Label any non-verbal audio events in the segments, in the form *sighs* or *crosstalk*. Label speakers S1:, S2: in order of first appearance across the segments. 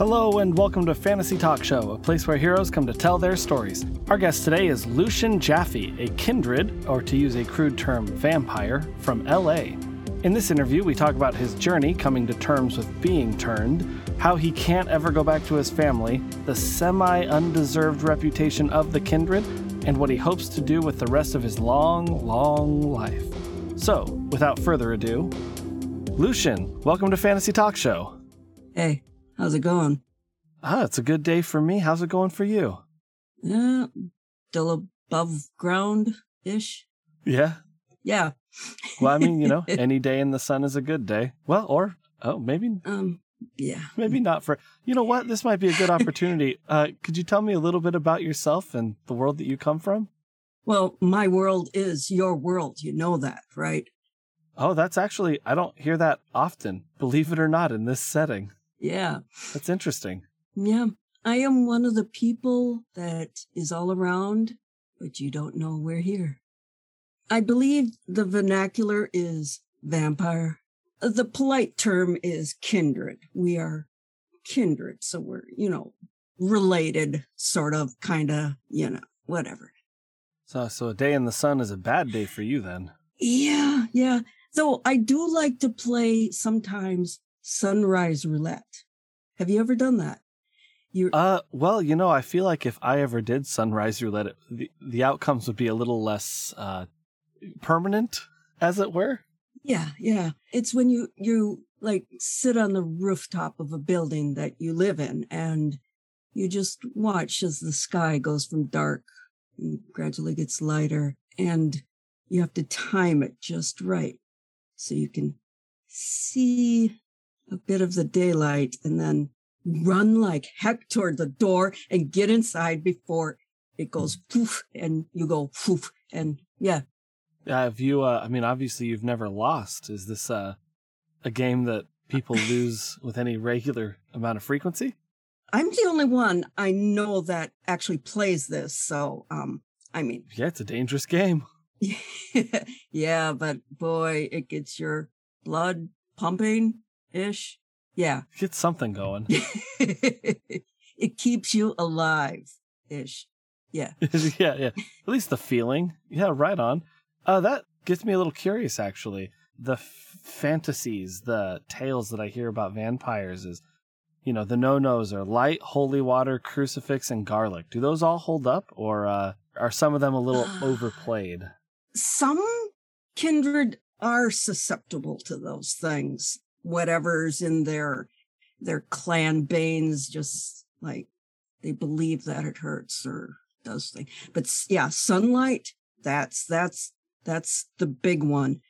S1: Hello and welcome to Fantasy Talk Show, a place where heroes come to tell their stories. Our guest today is Lucian Jaffe, a kindred, or to use a crude term, vampire, from LA. In this interview, we talk about his journey coming to terms with being turned, how he can't ever go back to his family, the semi undeserved reputation of the kindred, and what he hopes to do with the rest of his long, long life. So, without further ado, Lucian, welcome to Fantasy Talk Show.
S2: Hey, how's it going?
S1: Ah, it's a good day for me. How's it going for you?
S2: Yeah, still above ground ish.
S1: Yeah.
S2: Yeah.
S1: Well, I mean, you know, *laughs* any day in the sun is a good day. Well, or oh, maybe
S2: um, yeah,
S1: maybe not for. You know what? This might be a good *laughs* opportunity. Uh, could you tell me a little bit about yourself and the world that you come from?
S2: Well, my world is your world. You know that, right?
S1: Oh, that's actually I don't hear that often. Believe it or not, in this setting.
S2: Yeah.
S1: That's interesting.
S2: Yeah. I am one of the people that is all around, but you don't know we're here. I believe the vernacular is vampire. The polite term is kindred. We are kindred. So we're, you know, related, sort of, kind of, you know, whatever.
S1: So, so a day in the sun is a bad day for you then.
S2: Yeah, yeah. So I do like to play sometimes sunrise roulette. Have you ever done that?
S1: You uh well, you know, I feel like if I ever did sunrise roulette, it, the the outcomes would be a little less uh permanent, as it were.
S2: Yeah, yeah. It's when you you like sit on the rooftop of a building that you live in and you just watch as the sky goes from dark and gradually gets lighter and you have to time it just right so you can see a bit of the daylight and then run like heck toward the door and get inside before it goes poof and you go poof and yeah.
S1: Yeah, have you uh I mean obviously you've never lost. Is this uh a game that people *laughs* lose with any regular amount of frequency?
S2: I'm the only one I know that actually plays this, so um I mean
S1: Yeah, it's a dangerous game. *laughs*
S2: yeah, but boy, it gets your blood pumping ish. Yeah.
S1: Get something going. *laughs*
S2: it keeps you alive ish. Yeah. *laughs*
S1: yeah, yeah. At least the feeling. Yeah, right on. Uh, that gets me a little curious, actually. The f- fantasies, the tales that I hear about vampires is, you know, the no-nos are light, holy water, crucifix, and garlic. Do those all hold up, or uh, are some of them a little overplayed?
S2: Some kindred are susceptible to those things. Whatever's in their their clan banes, just like they believe that it hurts or does things. But yeah, sunlight. That's that's that's the big one,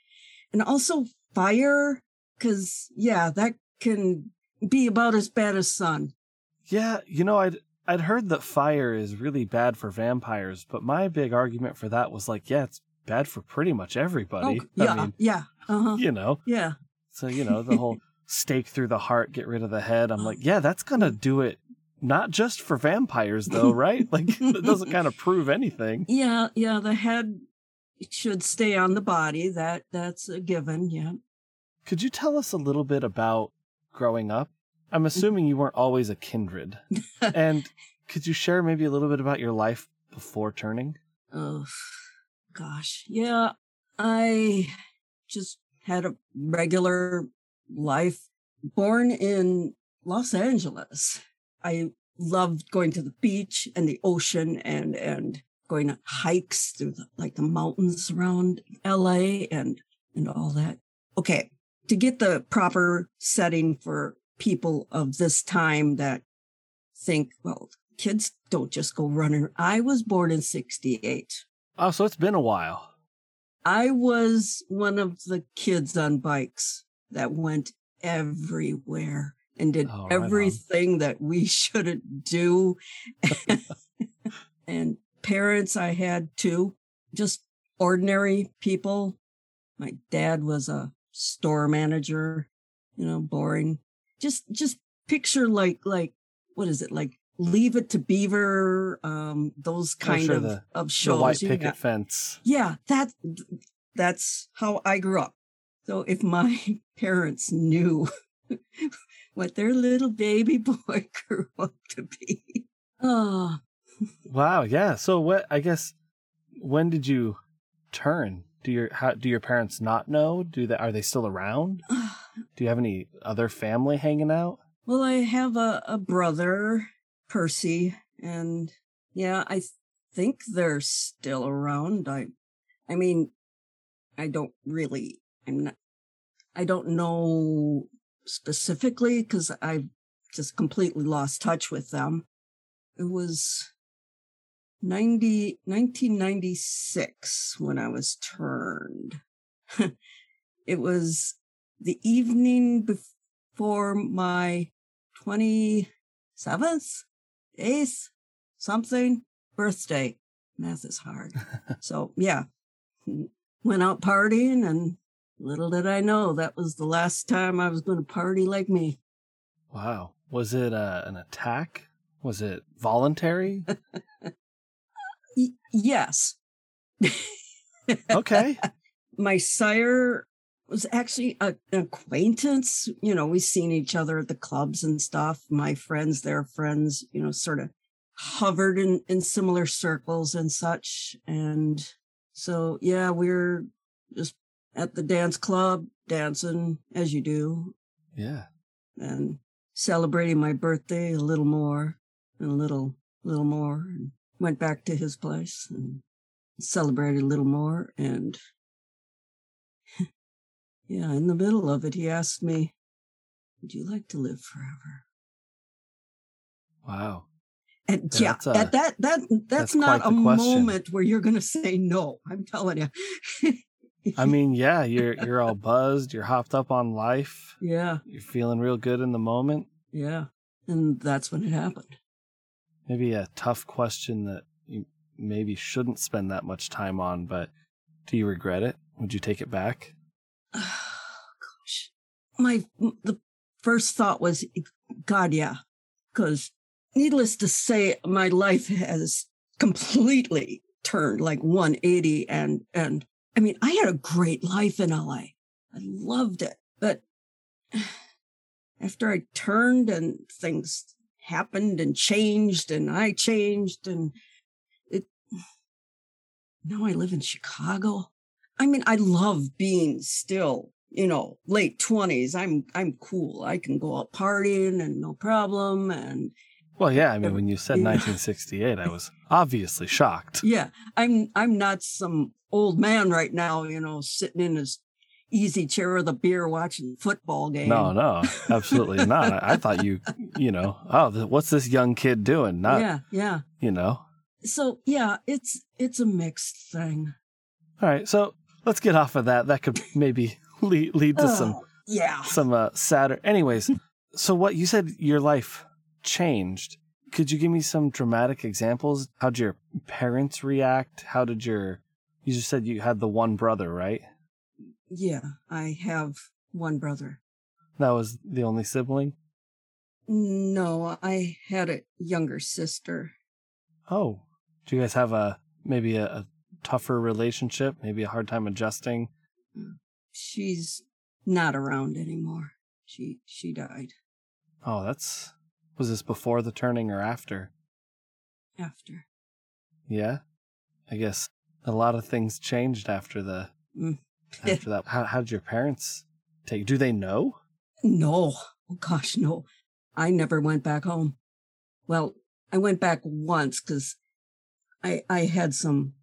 S2: and also fire, because yeah, that can be about as bad as sun.
S1: Yeah, you know, I'd I'd heard that fire is really bad for vampires, but my big argument for that was like, yeah, it's bad for pretty much everybody.
S2: Oh, yeah, I mean,
S1: yeah,
S2: uh-huh.
S1: you know,
S2: yeah.
S1: So you know the whole *laughs* stake through the heart, get rid of the head. I'm like, yeah, that's gonna mm. do it. Not just for vampires though, *laughs* right? Like *laughs* it doesn't kind of prove anything.
S2: Yeah, yeah. The head should stay on the body. That that's a given. Yeah.
S1: Could you tell us a little bit about growing up? I'm mm. assuming you weren't always a kindred. and could you share maybe a little bit about your life before turning?
S2: Oh, gosh. Yeah. I just had a regular life born in Los Angeles. I loved going to the beach and the ocean and, and going on hikes through the, like the mountains around LA and, and all that. Okay. To get the proper setting for people of this time that think, well, kids don't just go running. I was born in 68.
S1: Oh, so it's been a while.
S2: I was one of the kids on bikes that went everywhere and did oh, everything right that we *laughs* shouldn't do. *laughs* and parents I had too, just ordinary people. My dad was a store manager, you know, boring. Just just picture like like what is it like Leave It to Beaver, um, those oh, kind oh, sure, of,
S1: the,
S2: of shows.
S1: The white picket yeah. fence.
S2: Yeah, that that's how I grew up. So if my *laughs* parents knew *laughs* what their little baby boy *laughs* grew up to be. Oh,
S1: wow. Yeah. So what? I guess when did you turn? Do your how, do your parents not know? Do they are they still around? *sighs* do you have any other family hanging out?
S2: Well, I have a, a brother, Percy, and yeah, I think they're still around. I, I mean, I don't really. I'm not. I don't know specifically because I've just completely lost touch with them. It was 90, 1996 when I was turned. *laughs* it was the evening before my 27th, 8th, something birthday. Math is hard. *laughs* so, yeah, went out partying, and little did I know that was the last time I was going to party like me.
S1: Wow. Was it uh, an attack? Was it voluntary? *laughs*
S2: y- yes. *laughs*
S1: okay.
S2: My sire was actually a, an acquaintance. You know, we've seen each other at the clubs and stuff. My friends, their friends, you know, sort of hovered in, in similar circles and such. And so, yeah, we're just at the dance club dancing as you do.
S1: Yeah.
S2: And celebrating my birthday a little more and a little, little more. And went back to his place and celebrated a little more. And yeah, in the middle of it, he asked me, Would you like to live forever?
S1: Wow.
S2: And yeah, a, uh, at that that that's, that's not a moment where you're going to say no. I'm telling you.
S1: I mean, yeah, you're you're all buzzed, you're hopped up on life.
S2: Yeah.
S1: You're feeling real good in the moment.
S2: Yeah. And that's when it happened.
S1: Maybe a tough question that you maybe shouldn't spend that much time on, but do you regret it? Would you take it back? *sighs*
S2: Gosh. My the first thought was God, yeah. Cuz needless to say, my life has completely turned like 180 and and I mean, I had a great life in LA. I loved it. But *sighs* after I turned and things happened and changed and I changed and it *sighs* now I live in Chicago. I mean, I love being still, you know, late 20s. I'm I'm cool. I can go out partying and no problem and
S1: well, yeah. I mean, when you said 1968, *laughs* I was obviously shocked.
S2: Yeah, I'm. I'm not some old man right now. You know, sitting in his easy chair with a beer watching football game.
S1: No, no, absolutely *laughs* not. I, I, thought you, you know, oh, what's this young kid doing? Not,
S2: yeah, yeah.
S1: You know.
S2: So yeah, it's it's a mixed thing.
S1: All right, so let's get off of that. That could maybe *laughs* lead lead to some
S2: yeah
S1: some uh, sadder. Anyways, *laughs* so what you said your life changed. Could you give me some dramatic examples? How'd your parents react? How did your, you just said you had the one brother, right?
S2: Yeah, I have one brother.
S1: That was the only sibling?
S2: No, I had a younger sister.
S1: Oh, do you guys have a, maybe a, a tougher relationship? Maybe a hard time adjusting?
S2: She's not around anymore. She, she died.
S1: Oh, that's, was this before the turning or after?
S2: After.
S1: Yeah? I guess a lot of things changed after the mm. after that. How how did your parents take do they know?
S2: No. Oh gosh, no. I never went back home. Well, I went back once because I I had some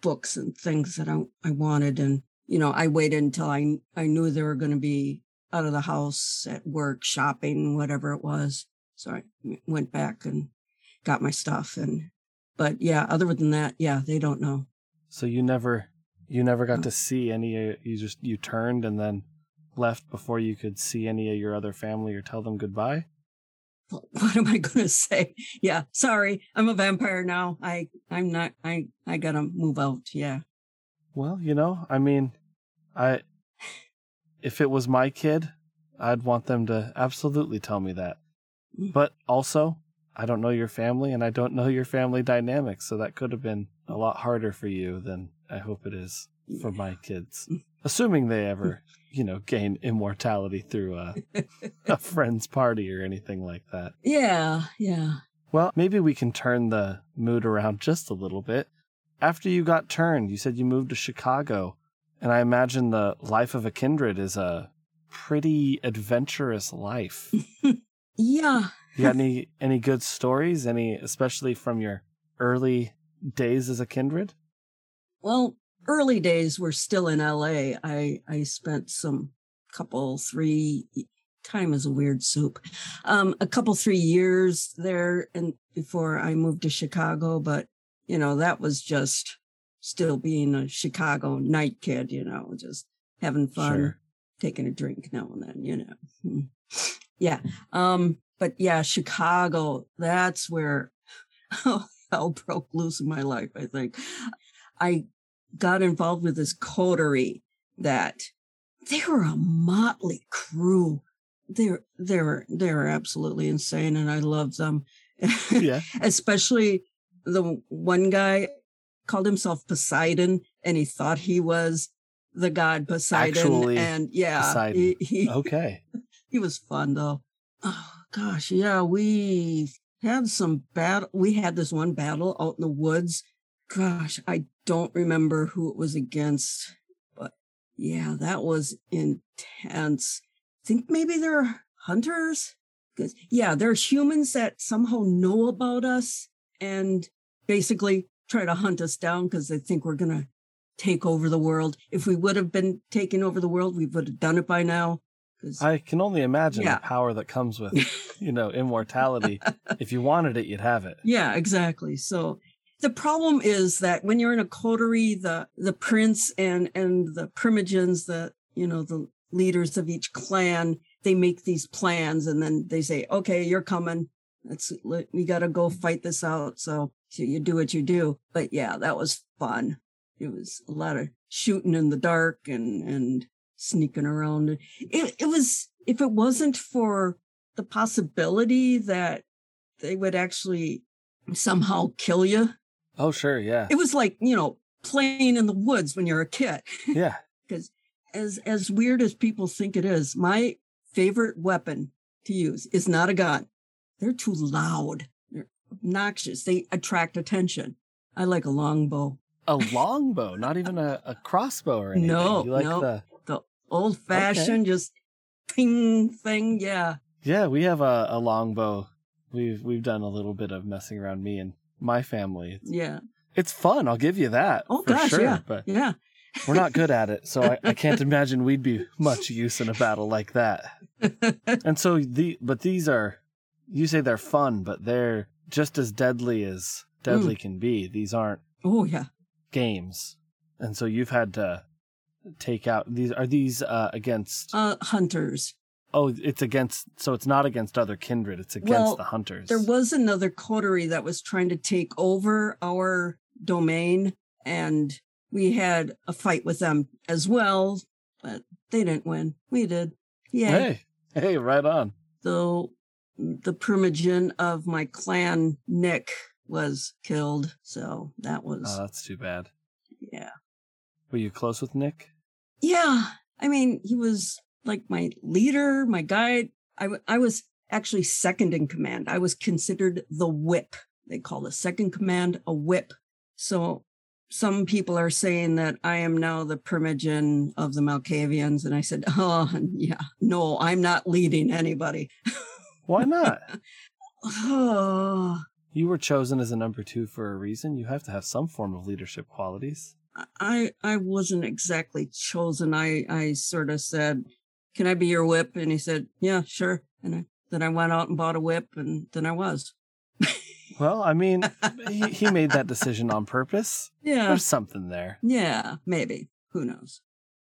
S2: books and things that I I wanted and you know, I waited until I I knew they were going to be out of the house at work, shopping, whatever it was. So I went back and got my stuff and but yeah, other than that, yeah, they don't know.
S1: So you never you never got to see any you just you turned and then left before you could see any of your other family or tell them goodbye? *laughs*
S2: what am I going to say? Yeah, sorry, I'm a vampire now. I I'm not I I got to move out. Yeah.
S1: Well, you know, I mean, I if it was my kid, I'd want them to absolutely tell me that. Mm. But also, I don't know your family and I don't know your family dynamics, so that could have been a lot harder for you than I hope it is. For my kids, assuming they ever, *laughs* you know, gain immortality through a, a *laughs* friend's party or anything like that.
S2: Yeah, yeah.
S1: Well, maybe we can turn the mood around just a little bit. After you got turned, you said you moved to Chicago, and I imagine the life of a kindred is a pretty adventurous life. *laughs*
S2: yeah.
S1: You got any any good stories? Any especially from your early days as a kindred?
S2: Well, early days were still in LA. I I spent some couple three time is a weird soup. Um, a couple three years there and before I moved to Chicago, but you know that was just still being a Chicago night kid. You know, just having fun, sure. taking a drink now and then. You know, hmm. yeah. Um, but yeah, Chicago. That's where *laughs* hell broke loose in my life. I think I got involved with this coterie that they were a motley crew. They're they're they're absolutely insane, and I love them. *laughs*
S1: Yeah,
S2: especially the one guy called himself Poseidon, and he thought he was the god Poseidon.
S1: Actually,
S2: and yeah,
S1: Poseidon. He, he, okay, *laughs*
S2: he was fun though. Oh gosh, yeah, we had some battle. We had this one battle out in the woods. Gosh, I don't remember who it was against, but yeah, that was intense. I think maybe they're hunters. Because yeah, they're humans that somehow know about us and basically try to hunt us down because they think we're gonna take over the world. If we would have been taking over the world, we would have done it by now.
S1: I can only imagine yeah. the power that comes with, *laughs* you know, immortality. if you wanted it, you'd have it.
S2: Yeah, exactly. So the problem is that when you're in a coterie, the the prince and and the primogens, the you know the leaders of each clan, they make these plans and then they say, "Okay, you're coming. Let's we got to go fight this out." So, so you do what you do. But yeah, that was fun. It was a lot of shooting in the dark and and sneaking around. It, it was, if it wasn't for the possibility that they would actually somehow kill you.
S1: Oh, sure. Yeah.
S2: It was like, you know, playing in the woods when you're a kid.
S1: Yeah. *laughs*
S2: Because as, as weird as people think it is, my favorite weapon to use is not a gun. They're too loud. They're obnoxious. They attract attention. I like a longbow.
S1: A longbow, not even a, a crossbow or anything.
S2: No,
S1: you like
S2: no.
S1: the
S2: old fashioned, okay. just ping thing. Yeah.
S1: Yeah, we have a, a longbow. We've we've done a little bit of messing around me and my family.
S2: Yeah.
S1: It's fun, I'll give you that.
S2: Oh gosh,
S1: sure,
S2: yeah.
S1: But
S2: yeah.
S1: we're not good at it, so I, I can't *laughs* imagine we'd be much use in a battle like that. and so the but these are you say they're fun, but they're just as deadly as deadly mm. can be. These aren't
S2: Oh yeah.
S1: games. And so you've had to take out these are these uh against
S2: uh hunters
S1: oh it's against so it's not against other kindred it's against
S2: well,
S1: the hunters.
S2: there was another coterie that was trying to take over our domain and we had a fight with them as well but they didn't win. We did. Yeah
S1: hey hey right on.
S2: Though the primogen of my clan nick was killed so that was
S1: oh that's too bad.
S2: Yeah.
S1: Were you close with Nick?
S2: Yeah. I mean, he was like my leader, my guide. I, w- I was actually second in command. I was considered the whip. They call the second command a whip. So some people are saying that I am now the primogen of the Malkavians. And I said, *laughs* oh, yeah, no, I'm not leading anybody.
S1: Why not?
S2: oh. *laughs* *sighs*
S1: You were chosen as a number two for a reason. You have to have some form of leadership qualities.
S2: I I wasn't exactly chosen. I I sort of said, "Can I be your whip?" And he said, "Yeah, sure." And I, then I went out and bought a whip, and then I was.
S1: well, I mean, *laughs* he, he made that decision on purpose.
S2: Yeah,
S1: there's something there.
S2: Yeah, maybe. Who knows?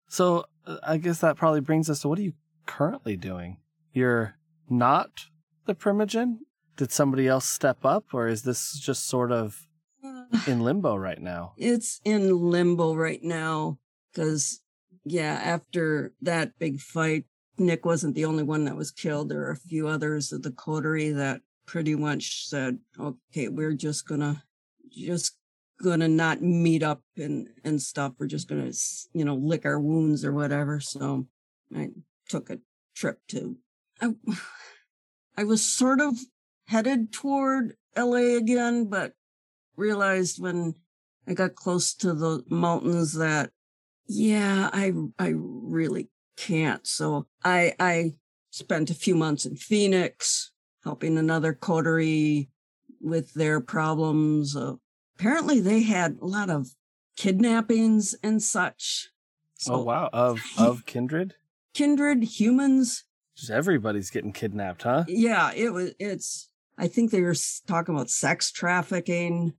S1: So uh, I guess that probably brings us to what are you currently doing? You're not the primogen. Did somebody else step up, or is this just sort of in limbo right now.
S2: It's in limbo right now because, yeah, after that big fight, Nick wasn't the only one that was killed. There are a few others of the coterie that pretty much said, okay, we're just gonna just gonna not meet up and and stuff. We're just gonna you know lick our wounds or whatever. So I took a trip to. I, I was sort of headed toward LA again, but realized when I got close to the mountains that yeah, I I really can't. So I I spent a few months in Phoenix helping another coterie with their problems. Uh, apparently, they had a lot of kidnappings and such.
S1: So, oh wow, of *laughs* of kindred,
S2: kindred humans.
S1: Just everybody's getting kidnapped, huh?
S2: Yeah, it was. It's. I think they were talking about sex trafficking.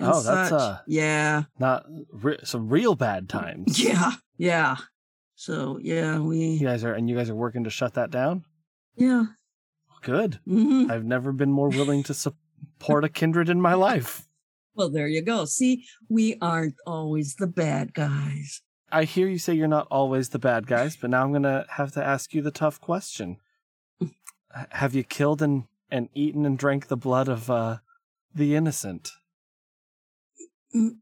S1: Oh, that's uh,
S2: yeah,
S1: not re- some real bad times. *laughs*
S2: Yeah, yeah. So yeah, we.
S1: You guys are, and you guys are working to shut that down.
S2: Yeah.
S1: Good. Mm-hmm. I've never been more willing to support a kindred in my life.
S2: Well, there you go. See, we aren't always the bad guys.
S1: I hear you say you're not always the bad guys, but now I'm going to have to ask you the tough question. have you killed and, and eaten and drank the blood of uh, the innocent?
S2: Mm.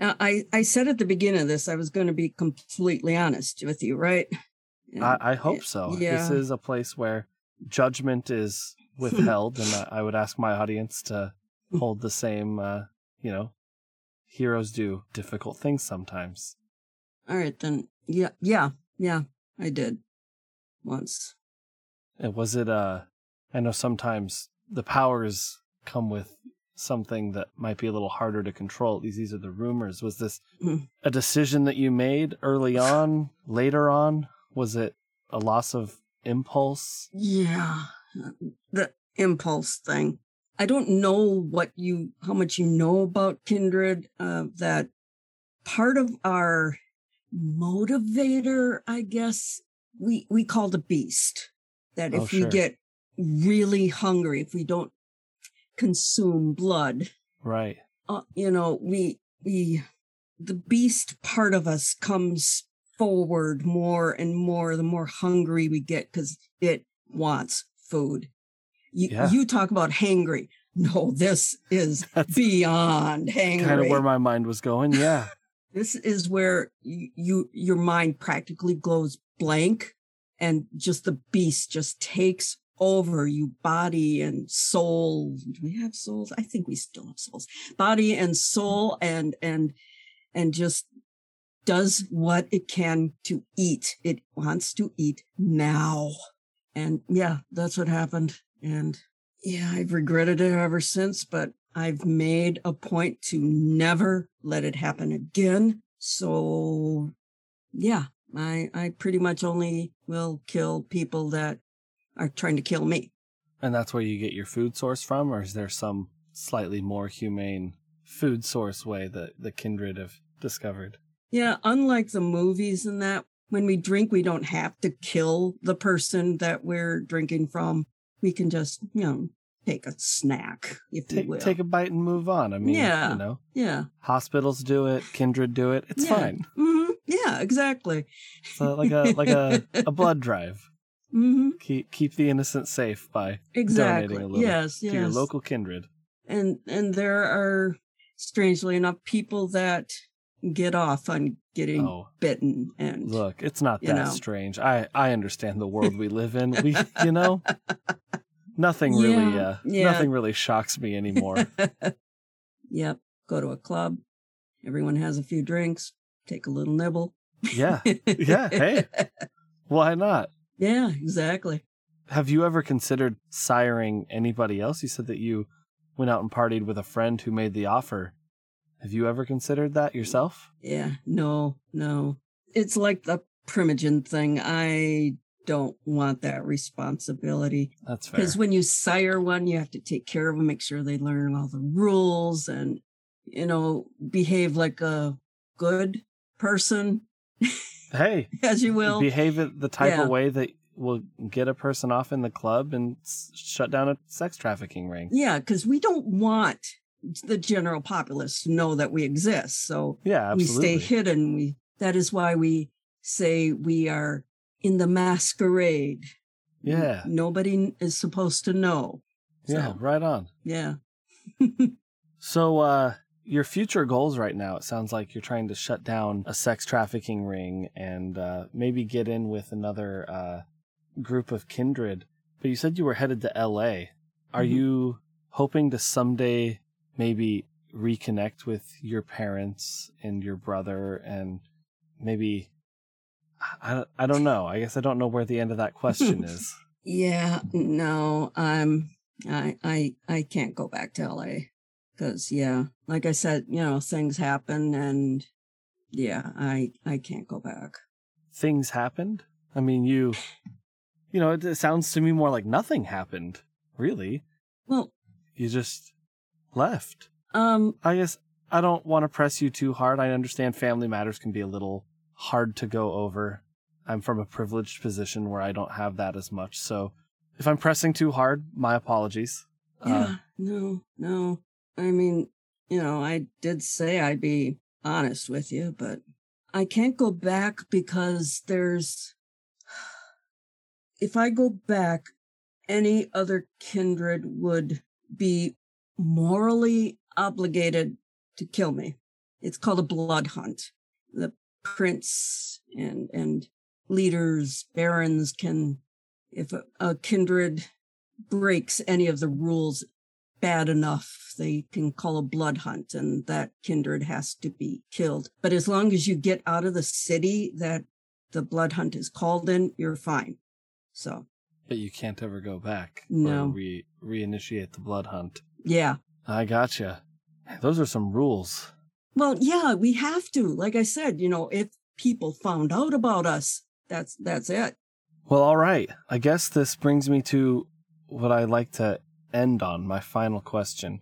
S2: I, I said at the beginning of this, I was going to be completely honest with you, right?
S1: I, I, hope so. Yeah. This is a place where judgment is withheld, and I would ask my audience to *laughs* hold the same, uh, you know, heroes do difficult things sometimes.
S2: All right, then. Yeah, yeah, yeah, I did once.
S1: And was it, uh, I know sometimes the powers come with something that might be a little harder to control. Least these are the rumors. Was this mm. a decision that you made early *sighs* on, later on? Was it a loss of impulse?
S2: Yeah, the impulse thing. I don't know what you, how much you know about Kindred. Uh, that part of our motivator, I guess, we we call the beast. That if oh, sure. we get really hungry, if we don't consume blood,
S1: right?
S2: Uh, you know, we we the beast part of us comes forward more and more the more hungry we get because it wants food you, yeah. you talk about hangry. No, this is *laughs* That's beyond hangry.
S1: Kind of where my mind was going. Yeah. *laughs*
S2: this is where you, you your mind practically goes blank and just the beast just takes over you body and soul. Do we have souls? I think we still have souls. Body and soul and and and just does what it can to eat. It wants to eat now. And yeah that's what happened. And yeah, I've regretted it ever since, but I've made a point to never let it happen again. So yeah, I I pretty much only will kill people that are trying to kill me.
S1: And that's where you get your food source from, or is there some slightly more humane food source way that the kindred have discovered?
S2: Yeah, unlike the movies and that, when we drink, we don't have to kill the person that we're drinking from we can just, you know, take a snack, if
S1: take,
S2: you will.
S1: Take a bite and move on. I mean, yeah, you know,
S2: yeah.
S1: Hospitals do it, Kindred do it. It's
S2: yeah.
S1: fine.
S2: Mm-hmm. Yeah, exactly.
S1: So like a like a, a *laughs* blood drive.
S2: Mm-hmm.
S1: Keep keep the innocent safe by
S2: exactly.
S1: donating a little
S2: yes,
S1: to
S2: yes.
S1: your local kindred.
S2: And and there are strangely enough people that get off on getting oh, bitten and
S1: look it's not that know. strange. I i understand the world we live in. We *laughs* you know? Nothing yeah, really uh yeah. nothing really shocks me anymore. *laughs*
S2: Yep. Go to a club. Everyone has a few drinks. Take a little nibble.
S1: Yeah. *laughs* Yeah. Hey. Why not
S2: yeah exactly
S1: have you ever considered siring anybody else you said that you went out and partied with a friend who made the offer have you ever considered that yourself?
S2: Yeah, no, no. It's like the primogen thing. I don't want that responsibility.
S1: That's fair.
S2: Because when you sire one, you have to take care of them, make sure they learn all the rules and, you know, behave like a good person. *laughs*
S1: Hey, *laughs*
S2: as you will.
S1: Behave it the type yeah. of way that will get a person off in the club and shut down a sex trafficking ring.
S2: Yeah, because we don't want the general populace to know that we exist. So
S1: yeah,
S2: we stay hidden. We that is why we say we are in the masquerade.
S1: Yeah.
S2: Nobody is supposed to know.
S1: Yeah, right on.
S2: Yeah. *laughs*
S1: So, uh, your future goals right now, it sounds like you're trying to shut down a sex trafficking ring and uh, maybe get in with another uh, group of kindred. But you said you were headed to LA. Are
S2: Mhm.
S1: you hoping to someday maybe reconnect with your parents and your brother and maybe. I, I don't know. I guess I don't know where the end of that question *laughs* is.
S2: Yeah, no, I'm I I I can't go back to LA because yeah, like I said, you know, things happen and yeah, I I can't go back.
S1: Things happened. I mean, you, you know, it, it sounds to me more like nothing happened. Really,
S2: Well,
S1: you just left.
S2: um,
S1: I guess I don't want to press you too hard. I understand family matters can be a little hard to go over. I'm from a privileged position where I don't have that as much. So if I'm pressing too hard, my apologies. Uh,
S2: yeah, no, no. I mean, you know, I did say I'd be honest with you, but I can't go back because there's *sighs* if I go back, any other kindred would be morally obligated to kill me. It's called a blood hunt. The prince and and leaders, barons can, if a, a kindred breaks any of the rules bad enough, they can call a blood hunt, and that kindred has to be killed. But as long as you get out of the city that the blood hunt is called in, you're fine. So
S1: but you can't ever go back
S2: No.
S1: re- reinitiate the blood hunt.
S2: yeah.
S1: I gotcha. Those are some rules.
S2: Well, yeah, we have to. Like I said, you know, if people found out about us, that's that's it.
S1: Well, all right. I guess this brings me to what I like to end on, my final question.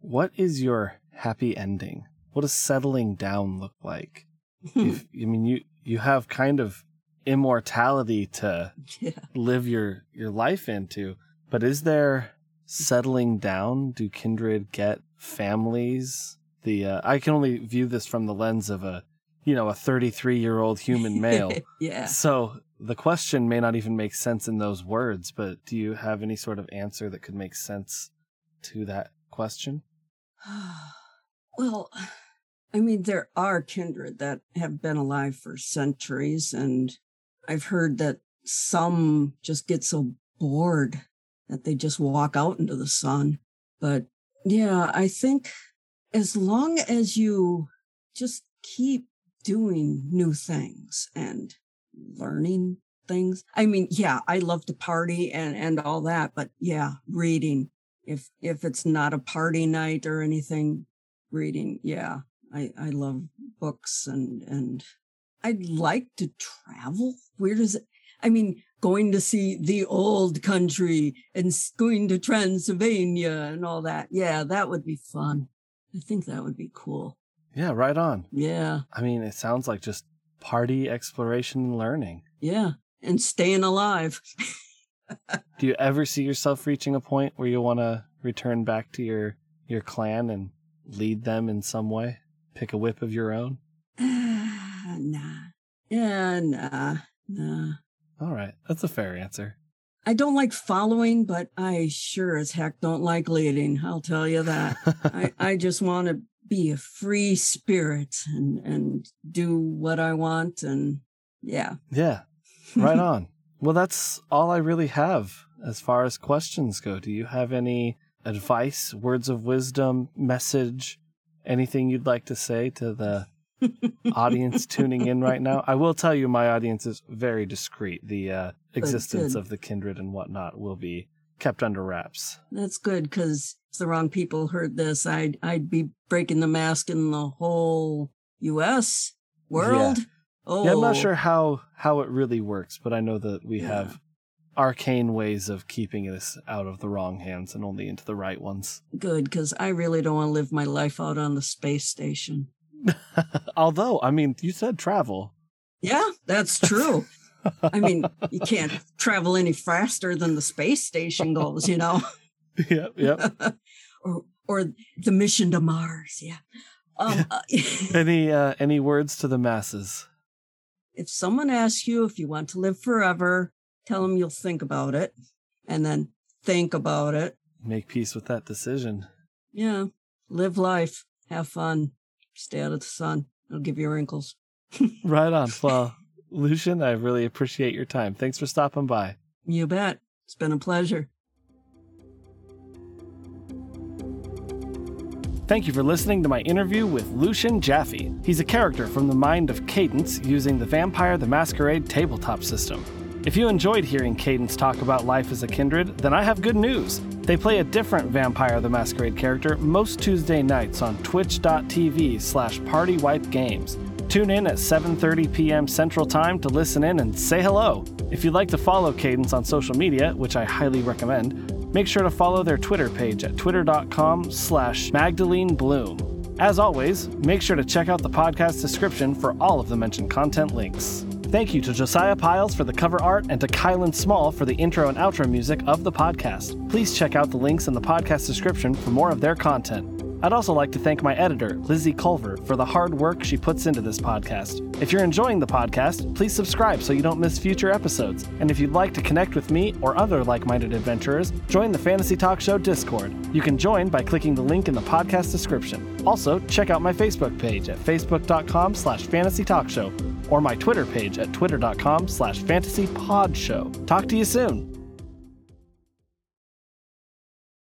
S1: What is your happy ending? What does settling down look like? *laughs* if, I mean, you you have kind of immortality to
S2: yeah.
S1: live your your life into, but is there settling down? Do kindred get families? The uh, I can only view this from the lens of a you know a 33 year old human *laughs* male.
S2: yeah.
S1: So the question may not even make sense in those words, but do you have any sort of answer that could make sense to that question? *sighs*
S2: well, I mean, there are kindred that have been alive for centuries, and I've heard that some just get so bored that they just walk out into the sun. But yeah, I think as long as you just keep doing new things and learning things. I mean, yeah, I love to party and and all that, but yeah, reading. If if it's not a party night or anything, reading. Yeah, I I love books and and I'd like to travel. Where does it? I mean, going to see the old country and going to Transylvania and all that. Yeah, that would be fun. I think that would be cool.
S1: Yeah, right on.
S2: Yeah,
S1: I mean, it sounds like just party exploration and learning.
S2: yeah, and staying alive. *laughs*
S1: Do you ever see yourself reaching a point where you want to return back to your your clan and lead them in some way? Pick a whip of your own?
S2: Ah, *sighs* nah. Yeah, nah, nah.
S1: All right, that's a fair answer.
S2: I don't like following, but I sure as heck don't like leading. I'll tell you that. *laughs* I, I just want to be a free spirit and, and do what I want. And yeah.
S1: yeah, right on. *laughs* Well, that's all I really have as far as questions go. Do you have any advice, words of wisdom, message, anything you'd like to say to the *laughs* audience tuning in right now? I will tell you, my audience is very discreet. The uh, existence of the kindred and whatnot will be kept under wraps.
S2: That's good because if the wrong people heard this, I'd I'd be breaking the mask in the whole U.S. world. Oh,
S1: Yeah, I'm not oh. sure how how it really works, but I know that we
S2: Yeah.
S1: have arcane ways of keeping this out of the wrong hands and only into the right ones.
S2: Good because I really don't want to live my life out on the space station. *laughs*
S1: Although, I mean, you said travel.
S2: Yeah, that's true. I mean, you can't travel any faster than the space station goes, you know. *laughs*
S1: yep, yep. *laughs*
S2: or or the mission to Mars. Yeah. Um, uh, *laughs*
S1: any uh, any words to the masses?
S2: if someone asks you if you want to live forever, tell them you'll think about it, and then think about it.
S1: Make peace with that decision.
S2: Yeah. live life, have fun, stay out of the sun. It'll give you wrinkles. *laughs*
S1: right on. Well, Lucian, I really appreciate your time. Thanks for stopping by.
S2: You bet. It's been a pleasure.
S1: Thank you for listening to my interview with Lucian Jaffe. He's a character from the mind of Cadence using the Vampire the Masquerade tabletop system. If you enjoyed hearing Cadence talk about life as a kindred, then I have good news. They play a different Vampire the Masquerade character most Tuesday nights on twitch.tv slash partywipegames. Tune in at 7:30 p.m. Central Time to listen in and say hello. If you'd like to follow Cadence on social media, which I highly recommend, make sure to follow their Twitter page at twitter.com slash Magdalene Bloom. As always, make sure to check out the podcast description for all of the mentioned content links. Thank you to Josiah Piles for the cover art and to Kylan Small for the intro and outro music of the podcast. Please check out the links in the podcast description for more of their content. I'd also like to thank my editor, Lizzie Culver, for the hard work she puts into this podcast. If you're enjoying the podcast, please subscribe so you don't miss future episodes. And if you'd like to connect with me or other like minded adventurers, join the Fantasy Talk Show Discord. You can join by clicking the link in the podcast description. Also, check out my Facebook page at facebook.com slash fantasy talk show or my Twitter page at twitter.com slash fantasypodshow. Talk to you soon.